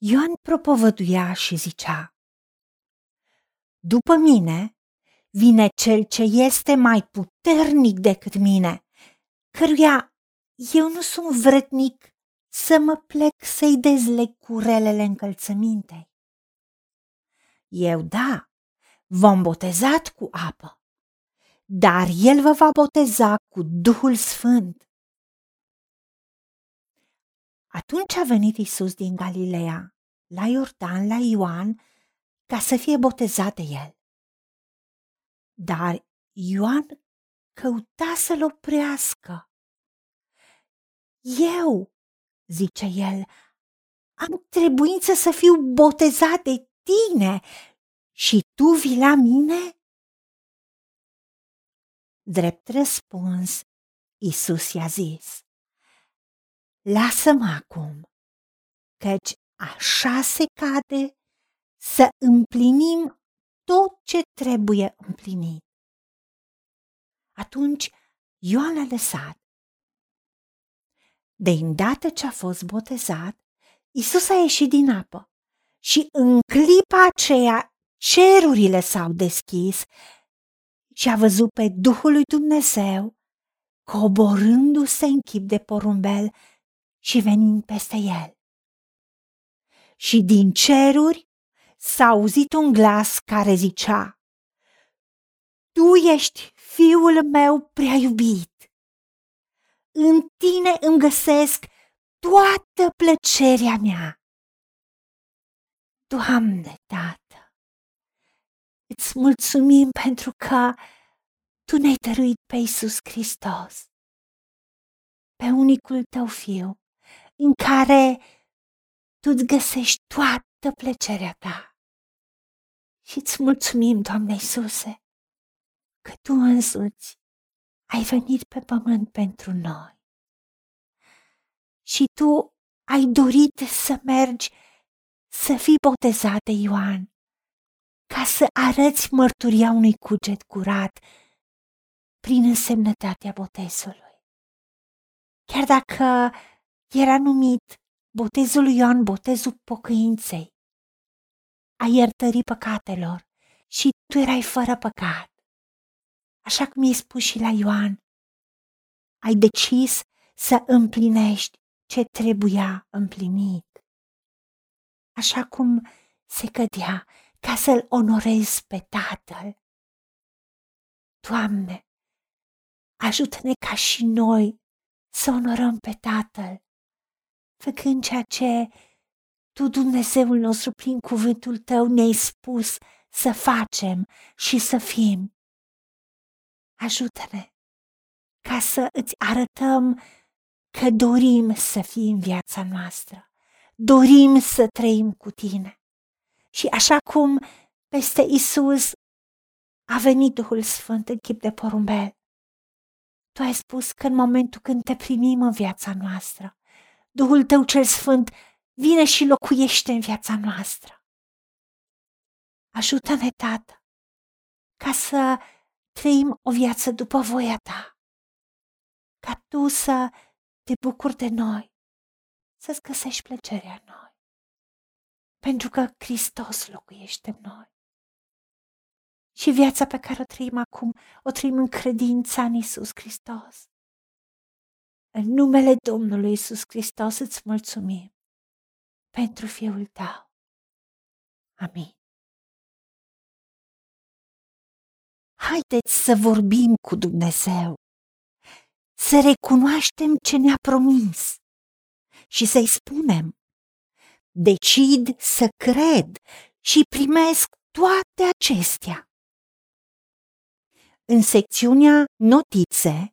Ioan propovăduia și zicea, După mine vine cel ce este mai puternic decât mine, căruia eu nu sunt vrednic să mă plec să-i dezleg curelele încălțămintei. Eu da, v-am botezat cu apă, dar el vă va boteza cu Duhul Sfânt. Atunci a venit Isus din Galileea, la Iordan, la Ioan, ca să fie botezat de el. Dar Ioan căuta să-l oprească. Eu, zice el, am trebuință să fiu botezat de tine și tu vii la mine? Drept răspuns, Isus i-a zis, Lasă-mă acum, căci așa se cade să împlinim tot ce trebuie împlinit. Atunci Ioan a lăsat. De îndată ce a fost botezat, Isus a ieșit din apă și în clipa aceea cerurile s-au deschis și a văzut pe Duhul lui Dumnezeu coborându-se în chip de porumbel și venind peste el. Și din ceruri s-a auzit un glas care zicea, Tu ești fiul meu prea iubit. În tine îmi găsesc toată plăcerea mea. Doamne, Tată, îți mulțumim pentru că Tu ne-ai dăruit pe Iisus Hristos, pe unicul Tău Fiu, în care Tu îți găsești toată plăcerea Ta. Și îți mulțumim, Doamne Iisuse, că Tu însuți ai venit pe pământ pentru noi. Și Tu ai dorit să mergi să fii botezat de Ioan, ca să arăți mărturia unui cuget curat prin însemnătatea botezului. Chiar dacă era numit botezul lui Ioan botezul pocăinței, a iertării păcatelor și tu erai fără păcat. Așa cum i-ai spus și la Ioan, ai decis să împlinești ce trebuia împlinit. Așa cum se cădea ca să-l onorezi pe Tatăl. Doamne, ajută-ne ca și noi să onorăm pe Tatăl, făcând ceea ce Tu, Dumnezeul nostru, prin cuvântul Tău ne-ai spus să facem și să fim. Ajută-ne ca să îți arătăm că dorim să fii în viața noastră, dorim să trăim cu tine. Și așa cum peste Isus a venit Duhul Sfânt în chip de porumbel, tu ai spus că în momentul când te primim în viața noastră, Duhul tău cel Sfânt vine și locuiește în viața noastră. Ajută-ne, Tată, ca să trăim o viață după voia ta, ca tu să te bucuri de noi, să-ți găsești plăcerea în noi, pentru că Hristos locuiește în noi. Și viața pe care o trăim acum, o trăim în credința în Isus Hristos. În numele Domnului Isus Hristos îți mulțumim pentru Fiul Tău. Amin. Haideți să vorbim cu Dumnezeu, să recunoaștem ce ne-a promis și să-i spunem, decid să cred și primesc toate acestea. În secțiunea Notițe